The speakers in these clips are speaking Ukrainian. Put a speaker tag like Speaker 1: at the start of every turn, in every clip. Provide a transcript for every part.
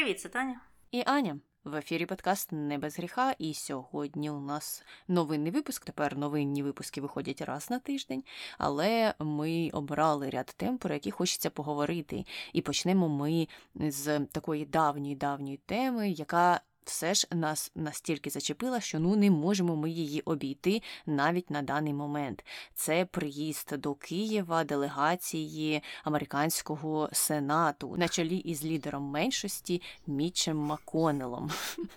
Speaker 1: Привіт, це Таня.
Speaker 2: І Аня. В ефірі подкаст Не без гріха, і сьогодні у нас новинний випуск. Тепер новинні випуски виходять раз на тиждень, але ми обрали ряд тем, про які хочеться поговорити. І почнемо ми з такої давньої давньої теми, яка все ж нас настільки зачепила, що ну не можемо ми її обійти навіть на даний момент. Це приїзд до Києва делегації американського сенату на чолі із лідером меншості Мічем Маконелом.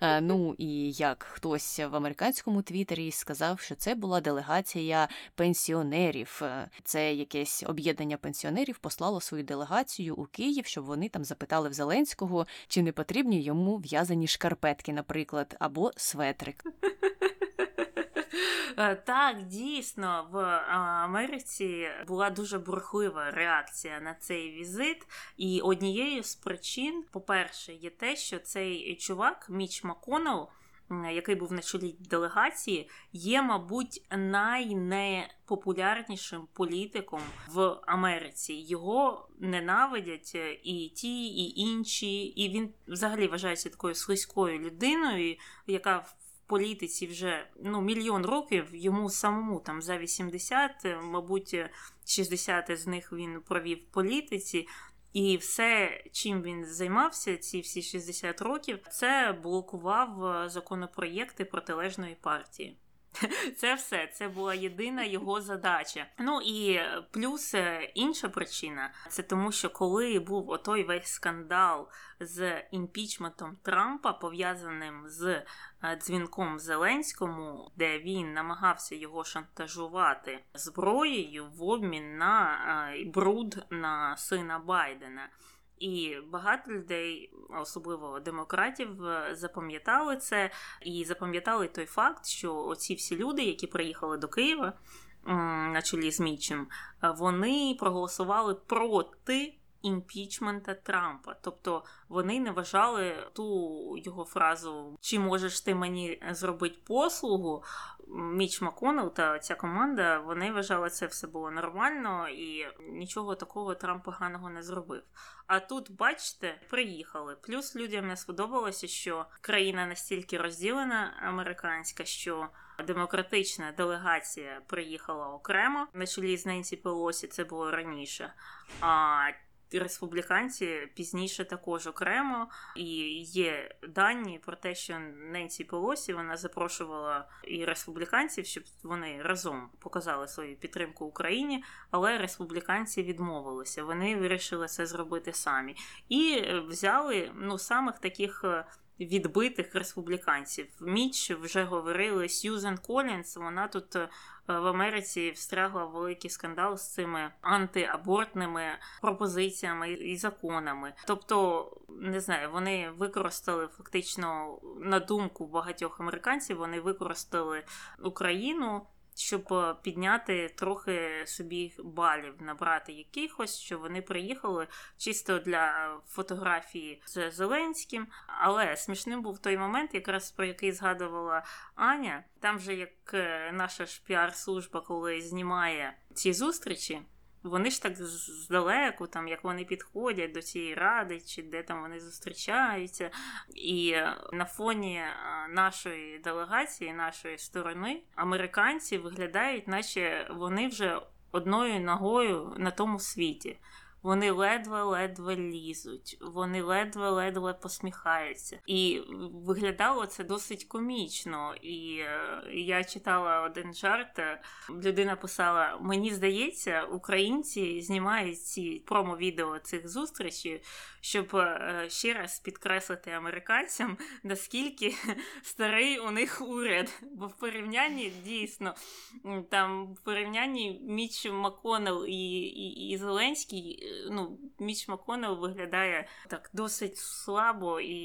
Speaker 2: Е, ну і як хтось в американському твіттері сказав, що це була делегація пенсіонерів. Е, це якесь об'єднання пенсіонерів послало свою делегацію у Київ, щоб вони там запитали в Зеленського, чи не потрібні йому в'язані шкарпетки, наприклад, або светрик.
Speaker 1: Е, так, дійсно, в Америці була дуже бурхлива реакція на цей візит, і однією з причин, по-перше, є те, що цей чувак, Міч Маконел, який був на чолі делегації, є, мабуть, найнепопулярнішим політиком в Америці. Його ненавидять і ті, і інші, і він взагалі вважається такою слизькою людиною, яка в політиці вже ну, мільйон років, йому самому там за 80, мабуть, 60 з них він провів в політиці. І все, чим він займався, ці всі 60 років, це блокував законопроєкти протилежної партії. Це все, це була єдина його задача. Ну і плюс е, інша причина це тому, що коли був отой весь скандал з імпічментом Трампа, пов'язаним з е, дзвінком Зеленському, де він намагався його шантажувати зброєю в обмін на е, бруд на сина Байдена. І багато людей, особливо демократів, е, запам'ятали це і запам'ятали той факт, що оці всі люди, які приїхали до Києва на чолі з Мічем, е, вони проголосували проти імпічмента Трампа. Тобто вони не вважали ту його фразу Чи можеш ти мені зробити послугу? Міч Маконел та ця команда вони вважали це все було нормально і нічого такого Трамп поганого не зробив. А тут, бачите, приїхали. Плюс людям не сподобалося, що країна настільки розділена американська, що демократична делегація приїхала окремо на чолі з Ненсі Пелосі. Це було раніше. А республіканці пізніше також окремо, і є дані про те, що Ненсі Пелосі вона запрошувала і республіканців, щоб вони разом показали свою підтримку Україні, але республіканці відмовилися. Вони вирішили це зробити самі і взяли ну самих таких відбитих республіканців. Міч вже говорили Сьюзен Колінс. Вона тут е, в Америці встрягла великий скандал з цими антиабортними пропозиціями і законами. Тобто, не знаю, вони використали фактично на думку багатьох американців. Вони використали Україну щоб е, підняти трохи собі балів, набрати якихось, що вони приїхали чисто для фотографії з Зеленським. Але смішним був той момент, якраз про який згадувала Аня. Там же як е, наша ж піар-служба, коли знімає ці зустрічі. Вони ж так здалеку, там як вони підходять до цієї ради, чи де там вони зустрічаються. І на фоні нашої делегації, нашої сторони, американці виглядають, наче вони вже одною ногою на тому світі. Вони ледве-ледве лізуть, вони ледве-ледве посміхаються. І виглядало це досить комічно. І е, я читала один жарт. Е, людина писала: Мені здається, українці знімають ці промо-відео цих зустрічей, щоб е, ще раз підкреслити американцям, наскільки старий у них уряд. Бо в порівнянні дійсно там в порівнянні Міч Маконел і, і, і Зеленський ну, Міч Маконел виглядає так досить слабо і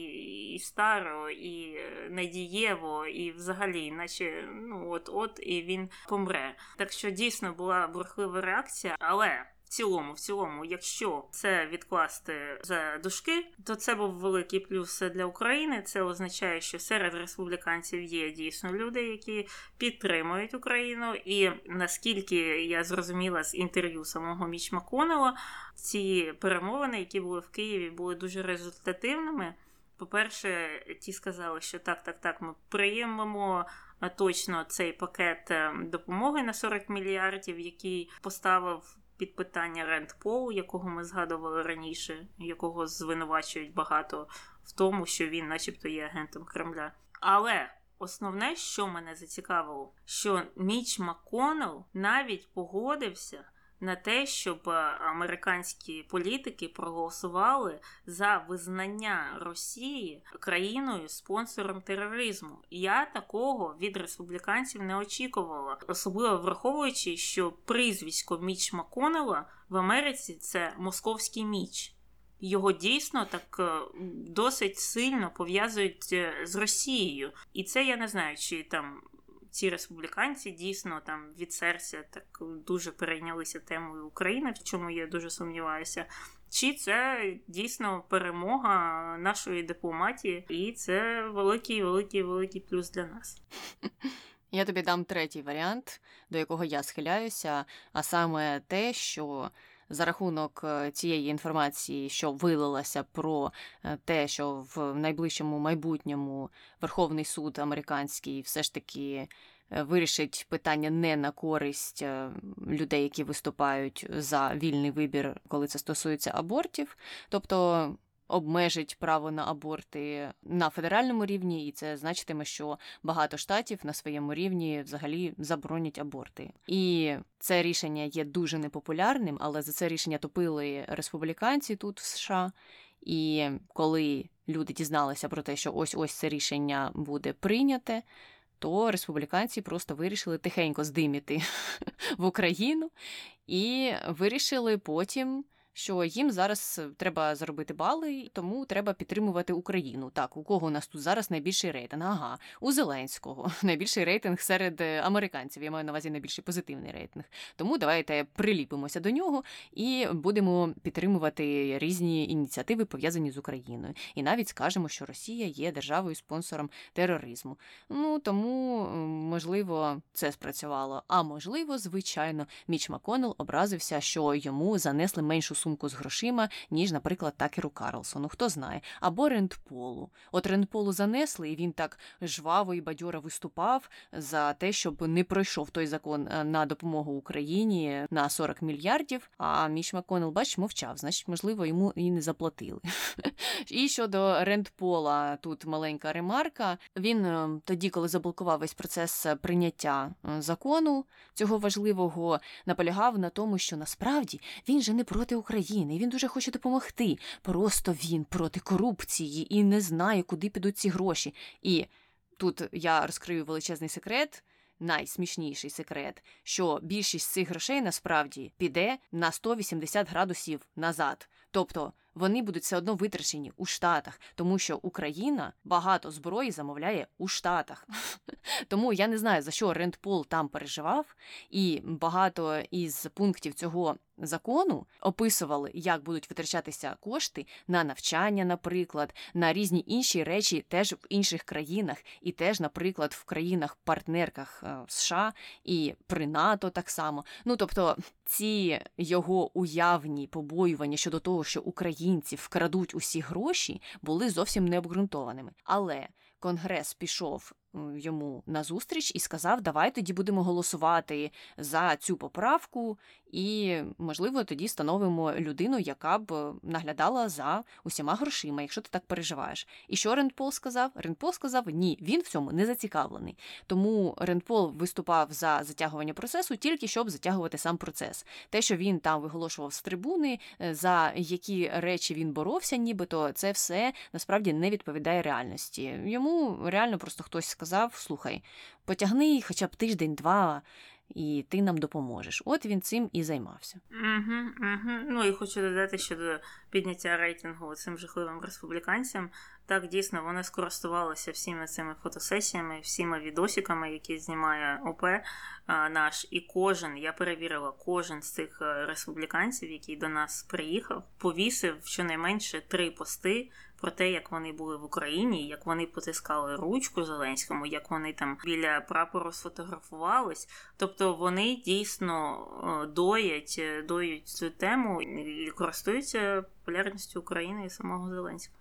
Speaker 1: і старо, і надієво, і взагалі, наче ну от-от і він помре. Так що дійсно була бурхлива реакція, але. Цілому, в цілому, якщо це відкласти за дужки, то це був великий плюс для України. Це означає, що серед республіканців є дійсно люди, які підтримують Україну. І наскільки я зрозуміла з інтерв'ю самого Міч Маконела, ці перемовини, які були в Києві, були дуже результативними. По-перше, ті сказали, що так, так, так, ми приймемо точно цей пакет е, допомоги на 40 мільярдів, який поставив під питання Ренд Пол, якого ми згадували раніше, якого звинувачують багато в тому, що він, начебто, є агентом Кремля. Але основне, що мене зацікавило, що Міч Маконел навіть погодився на те, щоб е, американські політики проголосували за визнання Росії країною спонсором тероризму. Я такого від республіканців не очікувала, особливо враховуючи, що прізвисько Міч Маконела в Америці це московський міч. Його дійсно так е, досить сильно пов'язують е, з Росією, і це я не знаю, чи там ці республіканці дійсно там від серця так дуже перейнялися темою України, в чому я дуже сумніваюся. Чи це дійсно перемога нашої дипломатії, і це великий, великий, великий плюс для нас.
Speaker 2: Я тобі дам третій варіант, до якого я схиляюся, а саме те, що за рахунок е, цієї інформації, що вилилася про е, те, що в найближчому майбутньому Верховний суд американський все ж таки е, вирішить питання не на користь людей, які виступають за вільний вибір, коли це стосується абортів, тобто обмежить право на аборти на федеральному рівні, і це значитиме, що багато штатів на своєму рівні взагалі заборонять аборти. І це рішення є дуже непопулярним, але за це рішення топили республіканці тут в США. І коли люди дізналися про те, що ось ось це рішення буде прийняте. То республіканці просто вирішили тихенько здиміти в Україну і вирішили потім що їм зараз треба заробити бали, тому треба підтримувати Україну. Так, у кого у нас тут зараз найбільший рейтинг? Ага, у Зеленського найбільший рейтинг серед е, американців. Я маю на увазі найбільший позитивний рейтинг. Тому давайте приліпимося до нього і будемо підтримувати різні ініціативи пов'язані з Україною. І навіть скажемо, що Росія є державою спонсором тероризму. Ну тому можливо це спрацювало. А можливо, звичайно, Міч Маконел образився, що йому занесли меншу сумку з грошима, ніж, наприклад, Такеру Карлсону, хто знає, або Рендполу. От Рендполу занесли, і він так жваво і бадьоро виступав за те, щоб не пройшов той закон е, на допомогу Україні на 40 мільярдів. А Міч Маконел, бач, мовчав, значить, можливо, йому і не заплатили. І щодо Рендпола, тут маленька ремарка. Він е, тоді, коли заблокував весь процес прийняття е, закону цього важливого, наполягав на тому, що насправді він же не проти України. України, він дуже хоче допомогти. Просто він проти корупції і не знає, куди підуть ці гроші. І тут я розкрию величезний секрет. Найсмішніший секрет, що більшість цих грошей насправді піде на 180 градусів назад. Тобто вони будуть все одно витрачені у Штатах, тому що Україна багато зброї замовляє у Штатах. Тому я не знаю за що Рендпол там переживав, і багато із пунктів цього закону описували, як будуть витрачатися кошти на навчання, наприклад, на різні інші речі, теж в інших країнах, і теж, наприклад, в країнах-партнерках е, США і при НАТО так само. Ну тобто ці його уявні побоювання щодо того, що українці вкрадуть усі гроші, були зовсім необґрунтованими. Але Конгрес пішов йому на зустріч і сказав: Давай тоді будемо голосувати за цю поправку, і, можливо, тоді становимо людину, яка б наглядала за усіма грошима, якщо ти так переживаєш. І що Рендпол сказав? Рендпол сказав, ні, він в цьому не зацікавлений. Тому Рендпол виступав за затягування процесу тільки щоб затягувати сам процес. Те, що він там виголошував з трибуни, е, за які речі він боровся, нібито це все насправді не відповідає реальності. Йому реально просто хтось сказав: слухай, потягни хоча б тиждень-два. І ти нам допоможеш. От він цим і займався.
Speaker 1: Угу, угу. Ну і хочу додати щодо підняття рейтингу цим жахливим республіканцям. Так, дійсно, вони скористувалися всіми цими фотосесіями, всіма відосиками, які знімає ОП наш. І кожен, я перевірила, кожен з цих е, республіканців, який до нас приїхав, повісив щонайменше три пости про те, як вони були в Україні, як вони потискали ручку Зеленському, як вони там біля прапору сфотографувались. Тобто вони дійсно е, доять, е, доють цю тему і користуються популярністю України і самого Зеленського.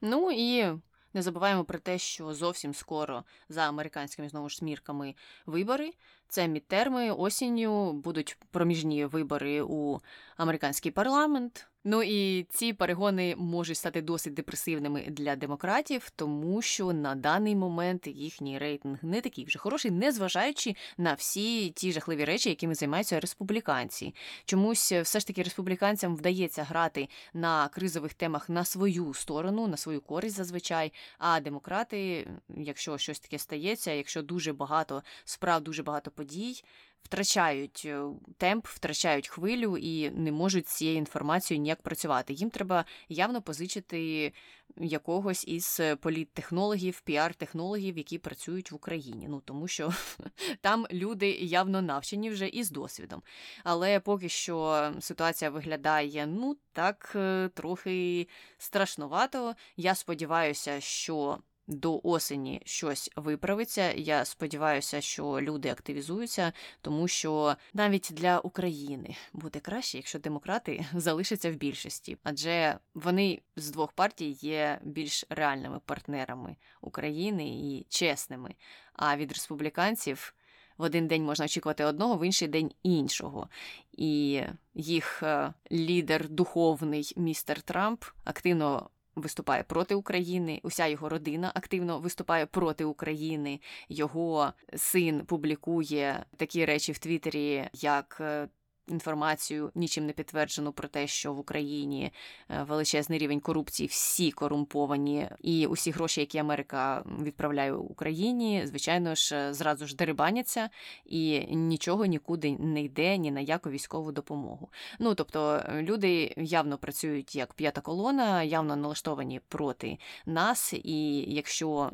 Speaker 2: Ну і не забуваємо про те, що зовсім скоро за американськими знову ж смірками вибори. Це мідтерми, осінню будуть проміжні вибори у американський парламент. Ну і ці перегони можуть стати досить депресивними для демократів, тому що на даний момент їхній рейтинг не такий вже хороший, незважаючи на всі ті жахливі речі, якими займаються республіканці. Чомусь все ж таки республіканцям вдається грати на кризових темах на свою сторону, на свою користь зазвичай. А демократи, якщо щось таке стається, якщо дуже багато справ, дуже багато подій втрачають е, темп, втрачають хвилю і не можуть з цією інформацією ніяк працювати. Їм треба явно позичити якогось із політтехнологів, піар-технологів, які працюють в Україні. Ну тому що там люди явно навчені вже і з досвідом. Але поки що ситуація виглядає ну так е, трохи страшновато. Я сподіваюся, що до осені щось виправиться. Я сподіваюся, що люди активізуються, тому що навіть для України буде краще, якщо демократи залишаться в більшості, адже вони з двох партій є більш реальними партнерами України і чесними. А від республіканців. В один день можна очікувати одного, в інший день іншого. І їх е, лідер духовний містер Трамп активно виступає проти України. Уся його родина активно виступає проти України. Його син публікує такі речі в Твіттері, як е, інформацію нічим не підтверджену про те, що в Україні е, величезний рівень корупції, всі корумповані, і усі гроші, які Америка відправляє Україні, звичайно ж, е, зразу ж дерибаняться, і нічого нікуди не йде ні на яку військову допомогу. Ну тобто люди явно працюють як п'ята колона, явно налаштовані проти нас, і якщо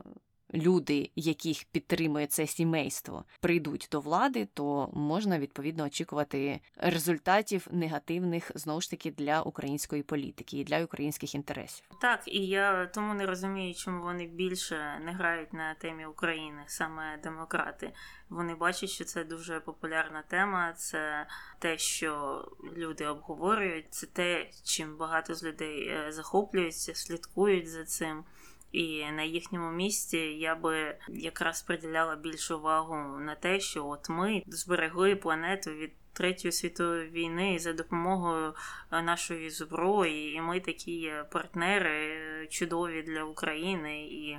Speaker 2: люди, яких підтримує це сімейство, прийдуть до влади, то можна відповідно очікувати результатів негативних знову ж таки для української політики і для українських інтересів.
Speaker 1: Так і я тому не розумію, чому вони більше не грають на темі України, саме демократи. Вони бачать, що це дуже популярна тема. Це те, що люди обговорюють, це те, чим багато з людей е, захоплюються, слідкують за цим. І на їхньому місці я би якраз приділяла більшу увагу на те, що от ми зберегли планету від Третьої світової війни за допомогою е, нашої зброї, і ми такі партнери е, чудові для України і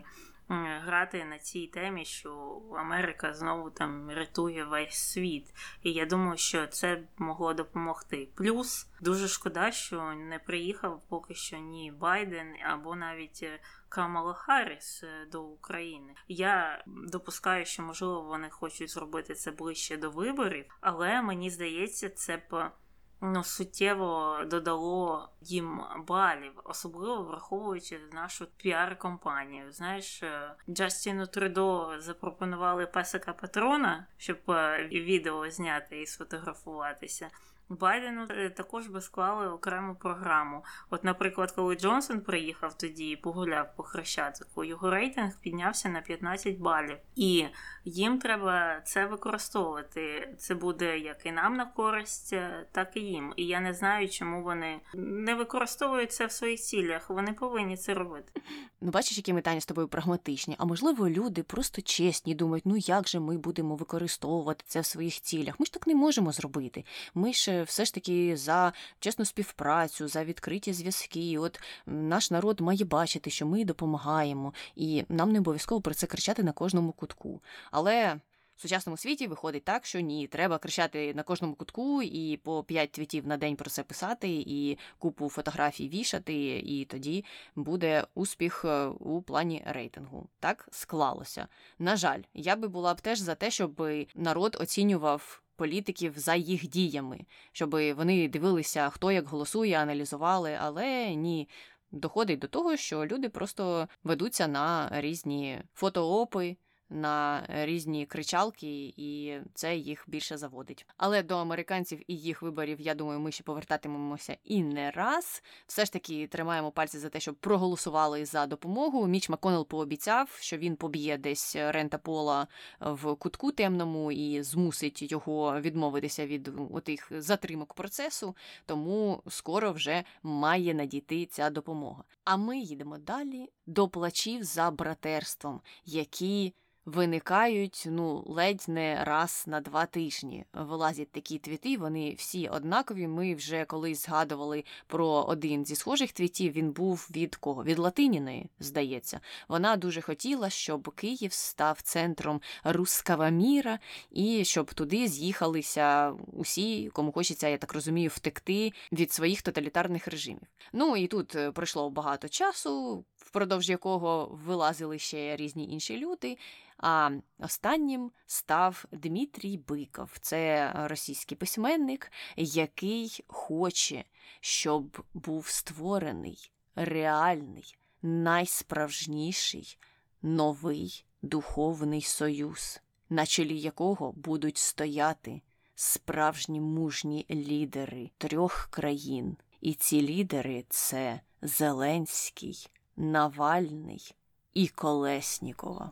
Speaker 1: грати на цій темі, що Америка знову там рятує весь світ. І я думаю, що це могло допомогти. Плюс дуже шкода, що не приїхав поки що ні Байден або навіть е, Камала Харріс е, до України. Я допускаю, що можливо вони хочуть зробити це ближче до виборів, але мені здається, це б ну, суттєво додало їм балів, особливо враховуючи нашу піар-компанію. Знаєш, е, Джастіну Трудо запропонували песика патрона, щоб е, відео зняти і сфотографуватися. Байдену е, також би склали окрему програму. От, наприклад, коли Джонсон приїхав тоді і погуляв по Хрещатику, його рейтинг піднявся на 15 балів. І їм треба це використовувати. Це буде як і нам на користь, так і їм. І я не знаю, чому вони не використовують це в своїх цілях. Вони повинні це робити.
Speaker 2: Ну, бачиш, які ми з тобою прагматичні. А можливо, люди просто чесні, думають, ну як же ми будемо використовувати це в своїх цілях? Ми ж так не можемо зробити. Ми ж все ж таки за чесну співпрацю, за відкриті зв'язки. От наш народ має бачити, що ми допомагаємо, і нам не обов'язково про це кричати на кожному кутку. Але сучасному світі виходить так, що ні, треба кричати на кожному кутку і по п'ять твітів на день про це писати, і купу фотографій вішати, і тоді буде успіх е, у плані рейтингу. Так склалося. На жаль, я би була б теж за те, щоб народ оцінював політиків за їх діями, щоб вони дивилися, хто як голосує, аналізували, але ні. Доходить до того, що люди просто ведуться на різні фотоопи, на різні кричалки, і це їх більше заводить. Але до американців і їх виборів, я думаю, ми ще повертатимемося і не раз. Все ж таки тримаємо пальці за те, щоб проголосували за допомогу. Міч Маконел пообіцяв, що він поб'є десь Рента Пола в кутку темному і змусить його відмовитися від отих затримок процесу. Тому скоро вже має надійти ця допомога. А ми їдемо далі до плачів за братерством, які виникають ну ледь не раз на два тижні. Вилазять такі твіти, вони всі однакові. Ми вже колись згадували про один зі схожих твітів. Він був від кого? Від Латиніної, здається. Вона дуже хотіла, щоб Київ став центром рускава міра, і щоб туди з'їхалися усі, кому хочеться, я так розумію, втекти від своїх тоталітарних режимів. Ну і тут е, пройшло багато часу, впродовж якого вилазили ще різні інші люди. А останнім став Дмитрій Биков. Це російський письменник, який хоче, щоб був створений реальний, найсправжніший новий духовний союз, на чолі якого будуть стояти справжні мужні лідери трьох країн. І ці лідери це Зеленський, Навальний і Колеснікова.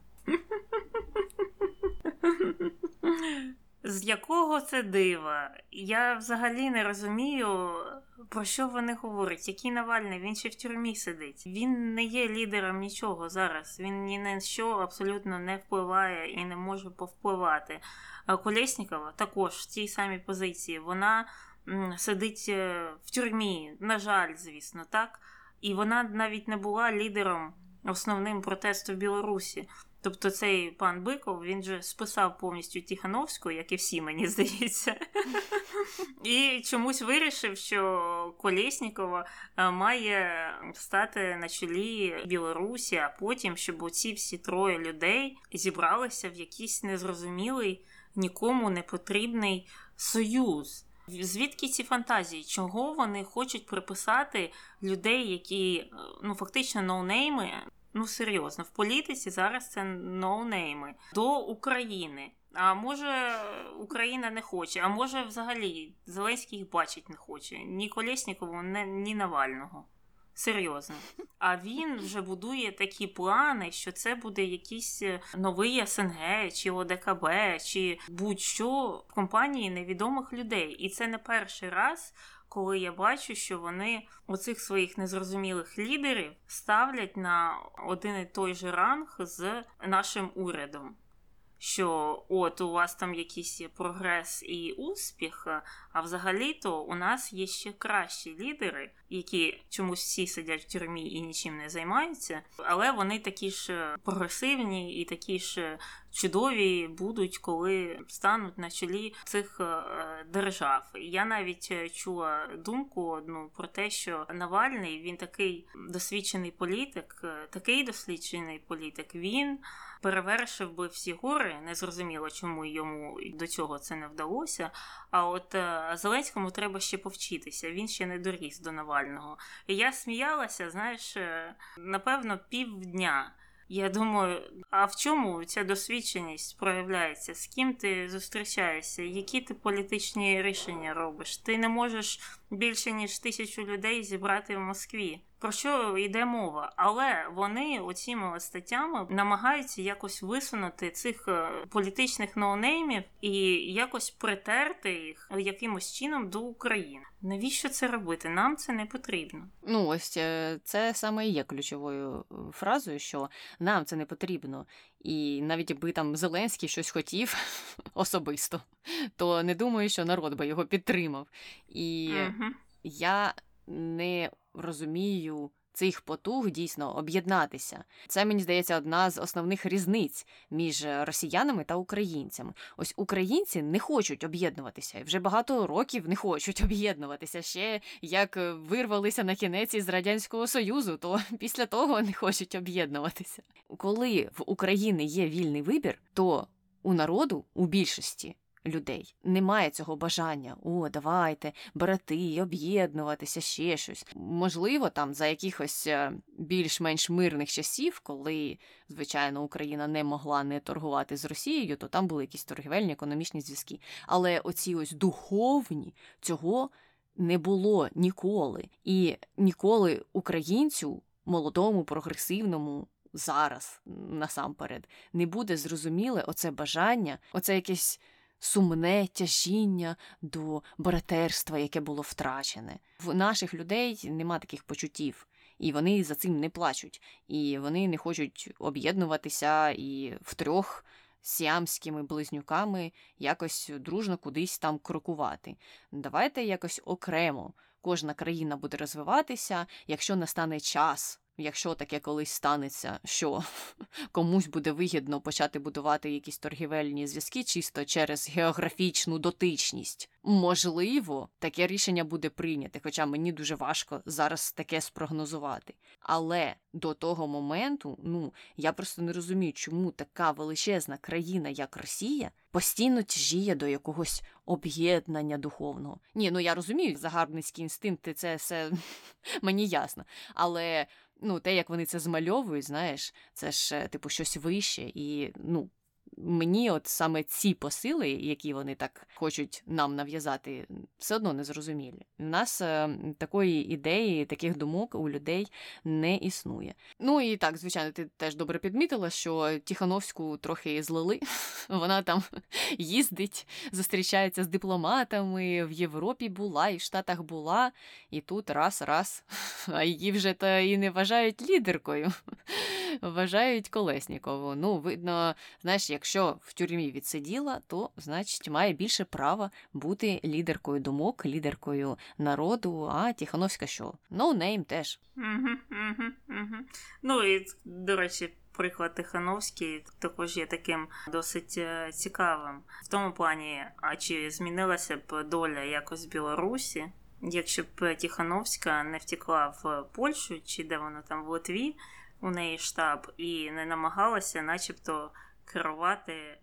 Speaker 1: З якого це дива? Я взагалі не розумію, про що вони говорять. Який Навальний? Він ще в тюрмі сидить. Він не є лідером нічого зараз. Він ні на що абсолютно не впливає і не може повпливати. А Колєснікова також в тій самій позиції. Вона сидить е, в тюрмі, на жаль, звісно, так. І вона навіть не була лідером основним протесту в Білорусі. Тобто цей пан Биков він же списав повністю Тихановську, як і всі, мені здається, і чомусь вирішив, що Колєснікова е, має стати на чолі Білорусі, а потім, щоб оці всі троє людей зібралися в якийсь незрозумілий, нікому не потрібний союз. Звідки ці фантазії? Чого вони хочуть приписати людей, які е, ну фактично ноунейми, Ну, серйозно, в політиці зараз це ноунейми до України. А може Україна не хоче, а може взагалі Зеленський їх бачить не хоче. Ні Колєснікову, ні Навального. Серйозно. А він вже будує такі плани, що це буде якийсь е, новий СНГ, чи ОДКБ, чи будь-що в компанії невідомих людей. І це не перший раз, коли я бачу, що вони оцих своїх незрозумілих лідерів ставлять на один і той же ранг з нашим урядом що от у вас там якийсь прогрес і успіх, а взагалі-то у нас є ще кращі лідери, які чомусь всі сидять в тюрмі і нічим не займаються, але вони такі ж прогресивні і такі ж чудові будуть, коли стануть на чолі цих е, держав. Я навіть чула думку одну про те, що Навальний він такий досвідчений політик, такий досліджений політик. Він перевершив би всі гори. Не зрозуміло, чому йому до цього це не вдалося. А от е, Зеленському треба ще повчитися. Він ще не доріс до Навального. І я сміялася, знаєш, е, напевно, півдня. Я думаю, а в чому ця досвідченість проявляється? З ким ти зустрічаєшся? Які ти політичні рішення робиш? Ти не можеш більше ніж тисячу людей зібрати в Москві. Про що йде мова? Але вони оціми статтями намагаються якось висунути цих е, політичних ноунеймів і якось притерти їх якимось чином до України. Навіщо це робити? Нам це не потрібно.
Speaker 2: Ну ось е, це саме і є ключовою е, фразою, що нам це не потрібно. І навіть якби там Зеленський щось хотів особисто, то не думаю, що народ би його підтримав. І угу. я не розумію цих потуг дійсно об'єднатися. Це мені здається одна з основних різниць між росіянами та українцями. Ось українці не хочуть об'єднуватися і вже багато років не хочуть об'єднуватися. Ще як вирвалися на кінець із радянського союзу, то після того не хочуть об'єднуватися. Коли в Україні є вільний вибір, то у народу у більшості людей. Немає цього бажання. О, давайте, брати, об'єднуватися, ще щось. Можливо, там за якихось е, більш-менш мирних часів, коли, звичайно, Україна не могла не торгувати з Росією, то там були якісь торгівельні економічні зв'язки. Але оці ось духовні цього не було ніколи. І ніколи українцю, молодому, прогресивному. Зараз насамперед не буде зрозуміле оце бажання, оце якесь сумне тяжіння до братерства, яке було втрачене. В наших людей нема таких почуттів, і вони за цим не плачуть, і вони не хочуть об'єднуватися і втрьох сіамськими близнюками якось дружно кудись там крокувати. Давайте якось окремо. Кожна країна буде розвиватися, якщо настане час якщо таке колись станеться, що комусь буде вигідно почати будувати якісь торгівельні зв'язки чисто через географічну дотичність, можливо, таке рішення буде прийняте, хоча мені дуже важко зараз таке спрогнозувати. Але до того моменту, ну я просто не розумію, чому така величезна країна, як Росія, постійно тяжіє до якогось об'єднання духовного. Ні, ну я розумію, загарбницькі інстинкти, це все мені ясно. Але ну, те, як вони це змальовують, знаєш, це ж, е, типу, щось вище. І ну, мені от саме ці посили, які вони так хочуть нам нав'язати, все одно не зрозумілі. У нас е, такої ідеї, таких думок у людей не існує. Ну і так, звичайно, ти теж добре підмітила, що Тихановську трохи злили. Вона там їздить, зустрічається з дипломатами, в Європі була, і в Штатах була, і тут раз-раз, а її вже то і не вважають лідеркою, вважають Колеснікову. Ну, видно, знаєш, якщо в тюрмі відсиділа, то значить має більше права бути лідеркою думок, лідеркою народу. А Тихановська що? No name теж.
Speaker 1: Ну і до речі. Приклад Тихановський також є таким досить е, цікавим в тому плані, а чи змінилася б доля якось Білорусі, якщо б Тихановська не втекла в Польщу, чи де вона там в Литві, у неї штаб, і не намагалася, начебто, керувати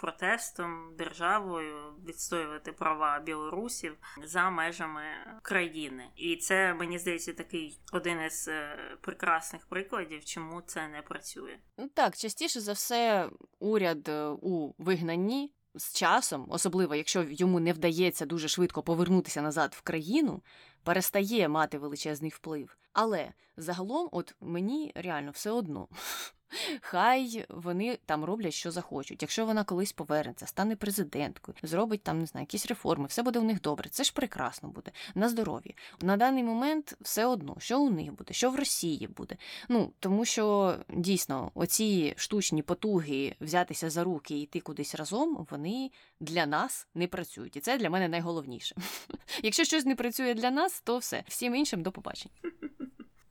Speaker 1: протестом державою, відстоювати права білорусів за межами країни. І це мені здається такий один із е, прекрасних прикладів, чому це не працює.
Speaker 2: Ну так, частіше за все, уряд е, у вигнанні. З часом, особливо якщо йому не вдається дуже швидко повернутися назад в країну, перестає мати величезний вплив. Але загалом, от мені реально все одно. Хай вони там роблять, що захочуть. Якщо вона колись повернеться, стане президенткою, зробить там, не знаю, якісь реформи, все буде у них добре. Це ж прекрасно буде на здоров'я. На даний момент все одно, що у них буде, що в Росії буде. Ну тому що дійсно оці штучні потуги взятися за руки і йти кудись разом, вони для нас не працюють. І це для мене найголовніше. Якщо щось не працює для нас, то все. Всім іншим до побачення.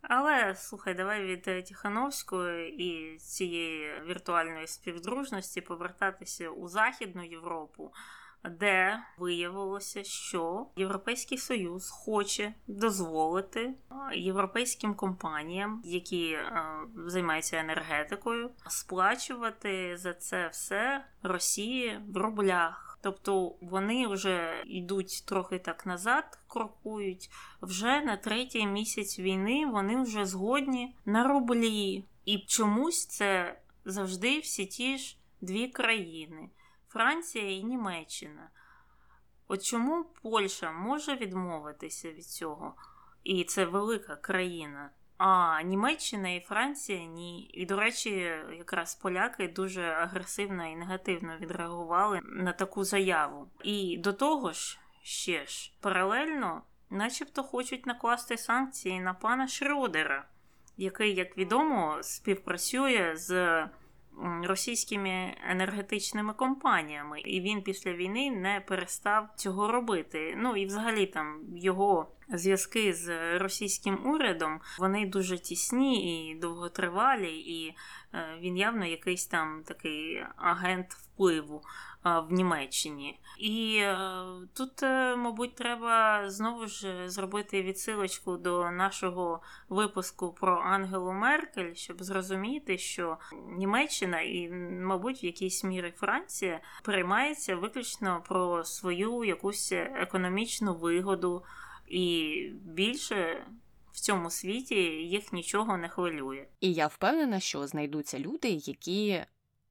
Speaker 1: Але слухай, давай від е, Тихановської і цієї віртуальної співдружності повертатися у Західну Європу, де виявилося, що Європейський Союз хоче дозволити європейським компаніям, які е, займаються енергетикою, сплачувати за це все Росії в рублях. Тобто вони вже йдуть трохи так назад, крокують. Вже на третій місяць війни вони вже згодні на рублі. І чомусь це завжди всі ті ж дві країни Франція і Німеччина. От чому Польща може відмовитися від цього? І це велика країна. А Німеччина і Франція ні. І, до речі, якраз поляки дуже агресивно і негативно відреагували на таку заяву. І до того ж, ще ж, паралельно, начебто, хочуть накласти санкції на пана Шродера, який, як відомо, співпрацює з російськими енергетичними компаніями, і він після війни не перестав цього робити. Ну і взагалі там його зв'язки з російським урядом вони дуже тісні і довготривалі, і е, він явно якийсь там такий агент впливу в Німеччині. І е, тут, е, мабуть, треба знову ж зробити відсилочку до нашого випуску про Ангелу Меркель, щоб зрозуміти, що Німеччина і, мабуть, в якійсь мірі Франція приймається виключно про свою якусь економічну вигоду, і більше. В цьому світі їх нічого не хвилює.
Speaker 2: І я впевнена, що знайдуться люди, які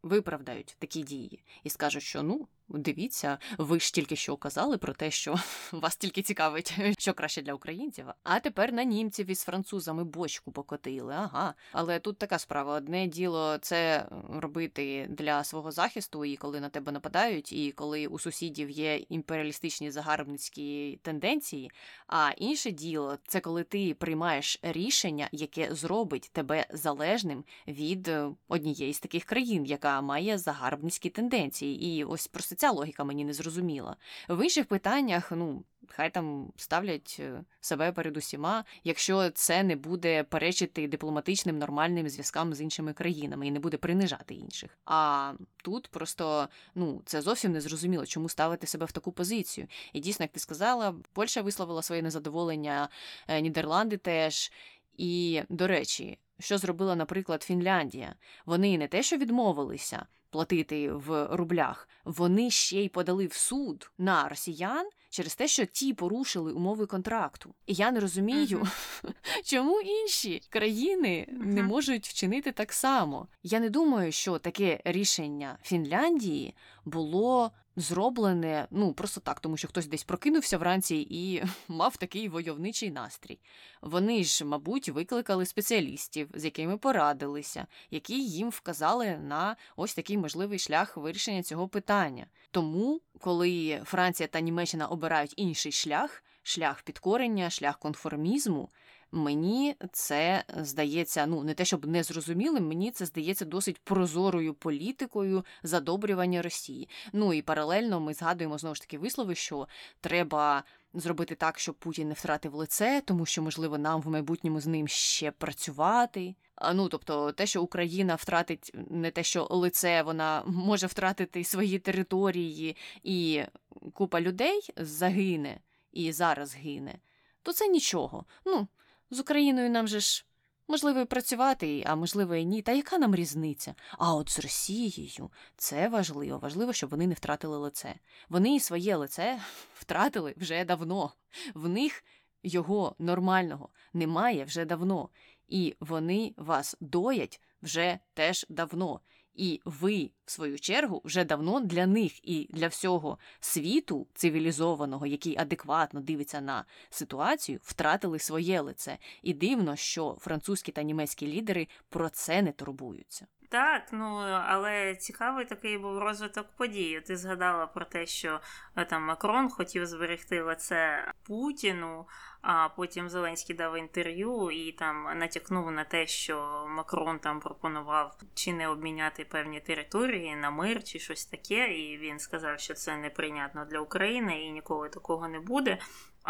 Speaker 2: виправдають такі дії і скажуть, що ну Дивіться, ви ж тільки що казали про те, що вас тільки цікавить, що краще для українців. А тепер на німців із французами бочку покотили. Ага. Але тут така справа: одне діло це робити для свого захисту, і коли на тебе нападають, і коли у сусідів є імперіалістичні загарбницькі тенденції. А інше діло це коли ти приймаєш рішення, яке зробить тебе залежним від однієї з таких країн, яка має загарбницькі тенденції. І ось просто ця логіка мені не зрозуміла. В інших питаннях, ну. Хай там ставлять е, себе перед усіма, якщо це не буде перечити дипломатичним нормальним зв'язкам з іншими країнами і не буде принижати інших. А тут просто ну це зовсім не зрозуміло, чому ставити себе в таку позицію. І дійсно, як ти сказала, Польща висловила своє незадоволення, е, Нідерланди теж. І до речі, що зробила, наприклад, Фінляндія? Вони не те, що відмовилися платити в рублях, вони ще й подали в суд на росіян через те, що ті порушили умови контракту. І я не розумію, uh-huh. чому інші країни не можуть вчинити так само. Я не думаю, що таке рішення Фінляндії було зроблене ну просто так, тому що хтось десь прокинувся вранці і мав такий войовничий настрій. Вони ж, мабуть, викликали спеціалістів, з якими порадилися, які їм вказали на ось такий можливий шлях вирішення цього питання. Тому, коли Франція та Німеччина обирають інший шлях, шлях підкорення, шлях конформізму. Мені це здається, ну не те, щоб не зрозумілим, мені це здається досить прозорою політикою задобрювання Росії. Ну і паралельно ми згадуємо знову ж таки вислови, що треба зробити так, щоб Путін не втратив лице, тому що, можливо, нам в майбутньому з ним ще працювати. А ну, тобто, те, що Україна втратить не те, що лице, вона може втратити свої території, і купа людей загине і зараз гине, то це нічого. Ну, з Україною нам же ж можливо і працювати, а можливо і ні. Та яка нам різниця? А от з Росією це важливо. Важливо, щоб вони не втратили лице. Вони і своє лице втратили вже давно. В них його нормального немає вже давно. І вони вас доять вже теж давно. І ви, в свою чергу, вже давно для них і для всього світу цивілізованого, який адекватно дивиться на ситуацію, втратили своє лице. І дивно, що французькі та німецькі лідери про це не турбуються.
Speaker 1: Так, ну але цікавий такий був розвиток подій. Ти згадала про те, що е, там Макрон хотів зберегти лице Путіну. А потім Зеленський дав інтерв'ю і там натякнув на те, що Макрон там пропонував чи не обміняти певні території на мир, чи щось таке. І він сказав, що це неприйнятно для України і ніколи такого не буде.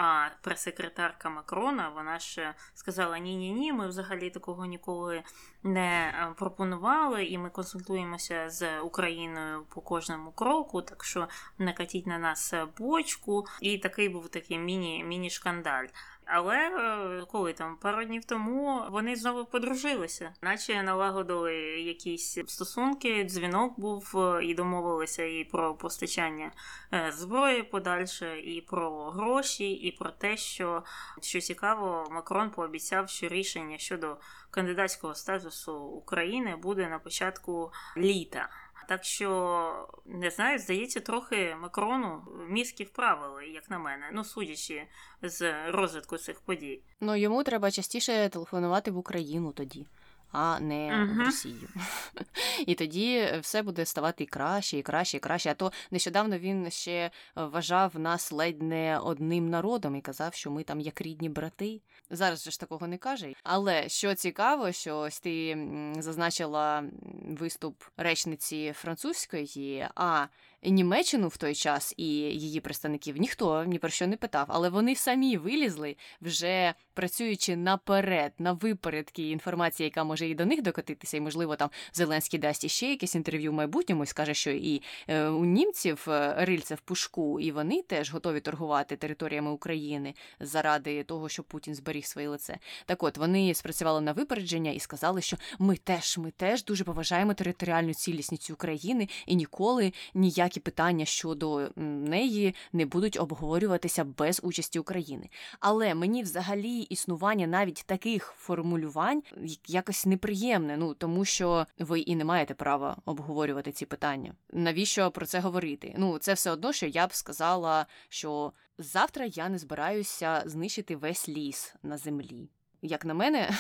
Speaker 1: А прес-секретарка Макрона вона ж сказала: Ні, ні, ні, ми взагалі такого ніколи не е, пропонували, і ми консультуємося з Україною по кожному кроку, так що накатіть на нас бочку. І такий був такий міні-міні-шкандаль. Але е, коли там пару днів тому вони знову подружилися, наче налагодили якісь стосунки. Дзвінок був е, і домовилися і про постачання е, зброї подальше, і про гроші, і про те, що що цікаво, Макрон пообіцяв, що рішення щодо кандидатського статусу України буде на початку літа. Так що не знаю, здається, трохи Макрону мізки вправили, як на мене, ну судячи з розвитку цих подій.
Speaker 2: Ну йому треба частіше телефонувати в Україну тоді. А не в Росію. І тоді все буде ставати і краще, і краще, і краще. А то нещодавно він ще вважав нас ледь не одним народом і казав, що ми там як рідні брати. Зараз же ж такого не каже. Але що цікаво, що ось ти зазначила виступ речниці французької, а Німеччину в той час і її представників ніхто ні про що не питав, але вони самі вилізли, вже працюючи наперед, на випередки інформації, яка може і до них докотитися, і можливо там Зеленський дасть іще якесь інтерв'ю в майбутньому і скаже, що і е, у німців е, рильце в пушку, і вони теж готові торгувати територіями України заради того, щоб Путін зберіг своє лице. Так от вони спрацювали на випередження і сказали, що ми теж, ми теж дуже поважаємо територіальну цілісність України і ніколи ніяк ніякі питання щодо неї не будуть обговорюватися без участі України. Але мені взагалі існування навіть таких формулювань якось неприємне, ну тому що ви і не маєте права обговорювати ці питання. Навіщо про це говорити? Ну це все одно, що я б сказала, що завтра я не збираюся знищити весь ліс на землі. Як на мене,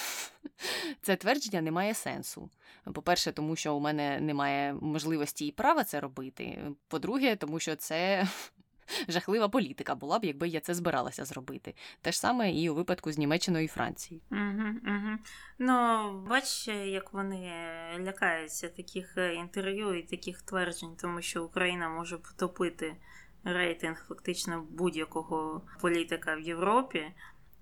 Speaker 2: це твердження не має сенсу. По-перше, тому що у мене немає можливості і права це робити. По-друге, тому що це жахлива політика була б, якби я це збиралася зробити. Те ж саме і у випадку з Німеччиною і Францією.
Speaker 1: Ну, бач, як вони лякаються таких е, інтерв'ю і таких тверджень, тому що Україна може потопити рейтинг фактично будь-якого політика в Європі.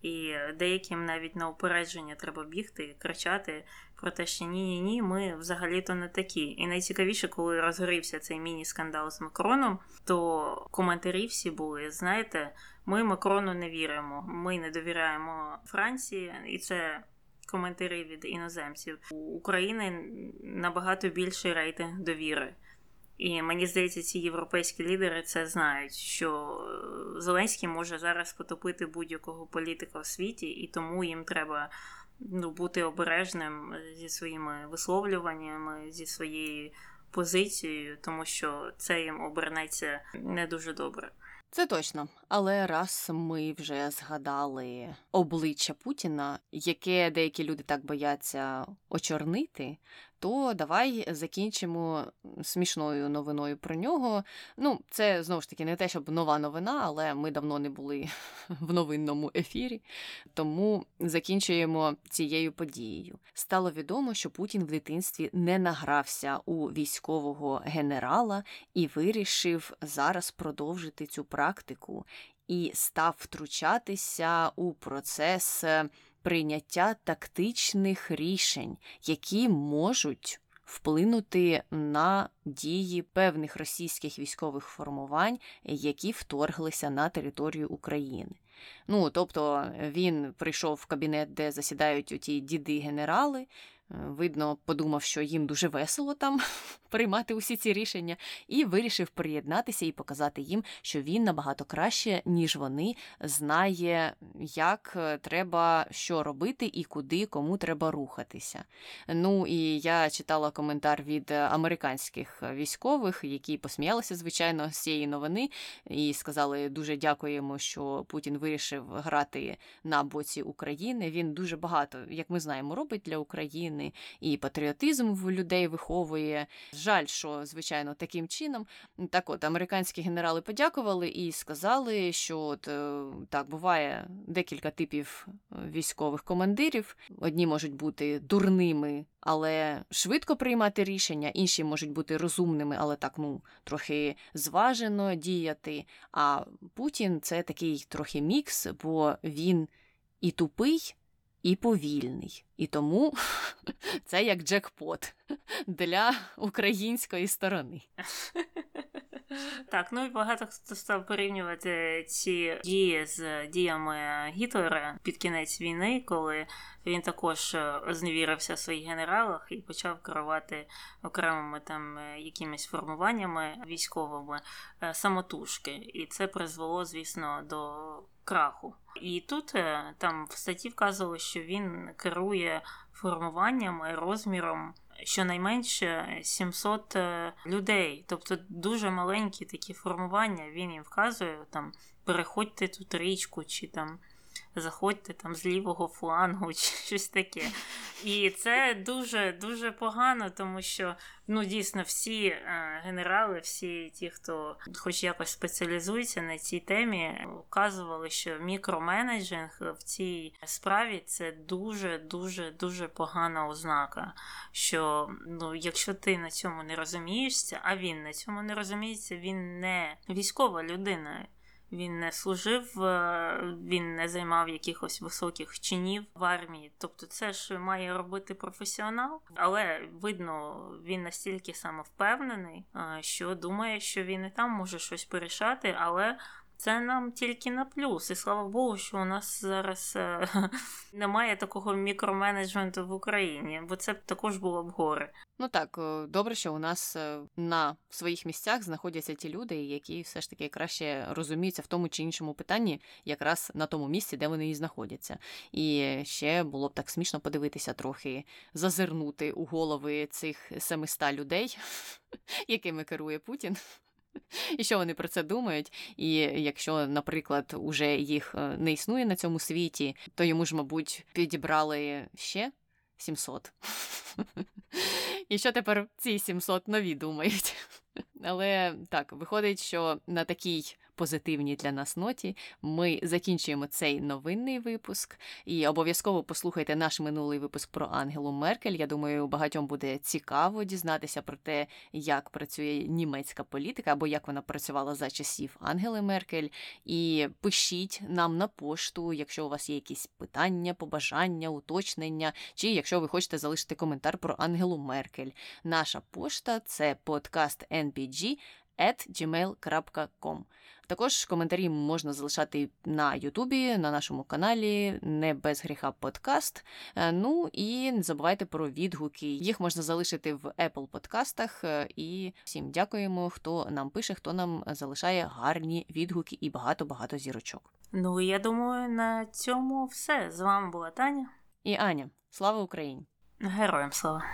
Speaker 1: І деяким навіть на упередження треба бігти, кричати про те, що ні-ні ні, ми взагалі-то не такі. І найцікавіше, коли розгорівся цей міні-скандал з Макроном, то коментарі всі були: знаєте, ми Макрону не віримо, ми не довіряємо Франції, і це. Коментарі від іноземців у України набагато більший рейтинг довіри. І мені здається, ці європейські лідери це знають, що Зеленський може зараз потопити будь-якого політика в світі, і тому їм треба ну, бути обережним зі своїми висловлюваннями, зі своєю позицією, тому що це їм обернеться не дуже добре.
Speaker 2: Це точно, але раз ми вже згадали обличчя Путіна, яке деякі люди так бояться очорнити, то давай закінчимо смішною новиною про нього. Ну, це знову ж таки не те, щоб нова новина, але ми давно не були в новинному ефірі. Тому закінчуємо цією подією. Стало відомо, що Путін в дитинстві не награвся у військового генерала і вирішив зараз продовжити цю практику. І став втручатися у процес прийняття тактичних рішень, які можуть вплинути на дії певних російських військових формувань, які вторглися на територію України. Ну, тобто він прийшов в кабінет, де засідають оті діди-генерали, Видно, подумав, що їм дуже весело там приймати усі ці рішення, і вирішив приєднатися і показати їм, що він набагато краще, ніж вони, знає, як е, треба що робити і куди кому треба рухатися. Ну і я читала коментар від американських військових, які посміялися, звичайно, з цієї новини, і сказали дуже дякуємо, що Путін вирішив грати на боці України. Він дуже багато, як ми знаємо, робить для України. України, і патріотизм в людей виховує. Жаль, що звичайно таким чином. Так, от американські генерали подякували і сказали, що от е, так буває декілька типів е, військових командирів. Одні можуть бути дурними. Але швидко приймати рішення, інші можуть бути розумними, але так ну трохи зважено діяти. А Путін це такий трохи мікс, бо він і тупий, і повільний. І тому це як джекпот для української сторони.
Speaker 1: Так, ну і багато хто став порівнювати ці дії з діями Гітлера під кінець війни, коли він також е, зневірився в своїх генералах і почав керувати окремими там е, якимись формуваннями військовими е, самотужки. І це призвело, звісно, до краху. І тут там в статті вказували, що він керує формуванням і розміром щонайменше 700 е, людей, тобто дуже маленькі такі формування. Він їм вказує там переходьте тут річку, чи там заходьте там з лівого флангу чи щось таке. І це дуже дуже погано, тому що ну дійсно всі е, генерали, всі ті, хто хоч якось спеціалізується на цій темі, вказували, що мікроменеджинг в цій справі це дуже дуже дуже погана ознака. Що ну, якщо ти на цьому не розумієшся, а він на цьому не розуміється, він не військова людина. Він не служив, е, він не займав якихось високих чинів в армії. Тобто, це ж має робити професіонал, але видно, він настільки самовпевнений, е, що думає, що він і там може щось порішати, але. Це нам тільки на плюс, і слава Богу, що у нас зараз е, немає такого мікроменеджменту в Україні, бо це також було б горе.
Speaker 2: Ну так, е, добре, що у нас е, на своїх місцях знаходяться ті люди, які все ж таки краще розуміються в тому чи іншому питанні, якраз на тому місці, де вони і знаходяться. І ще було б так смішно подивитися трохи, зазирнути у голови цих 700 людей, якими керує Путін. І що вони про це думають? І якщо, наприклад, уже їх е, не існує на цьому світі, то йому ж, мабуть, підібрали ще 700. І що тепер ці 700 нові думають? Але так, виходить, що на такій позитивній для нас ноті ми закінчуємо цей новинний випуск. І обов'язково послухайте наш минулий випуск про Ангелу Меркель. Я думаю, багатьом буде цікаво дізнатися про те, як працює німецька політика або як вона працювала за часів Ангели Меркель. І пишіть нам на пошту, якщо у вас є якісь питання, побажання, уточнення, чи якщо ви хочете залишити коментар про Ангелу Меркель. Наша пошта це подкаст npg at gmail.com. Також коментарі можна залишати на Ютубі, на нашому каналі Не без гріха подкаст. Е, ну і не забувайте про відгуки. Їх можна залишити в Apple подкастах. Е, і всім дякуємо, хто нам пише, хто нам залишає гарні відгуки і багато-багато зірочок.
Speaker 1: Ну я думаю, на цьому все. З вами була Таня
Speaker 2: і Аня. Слава Україні!
Speaker 1: Героям слава!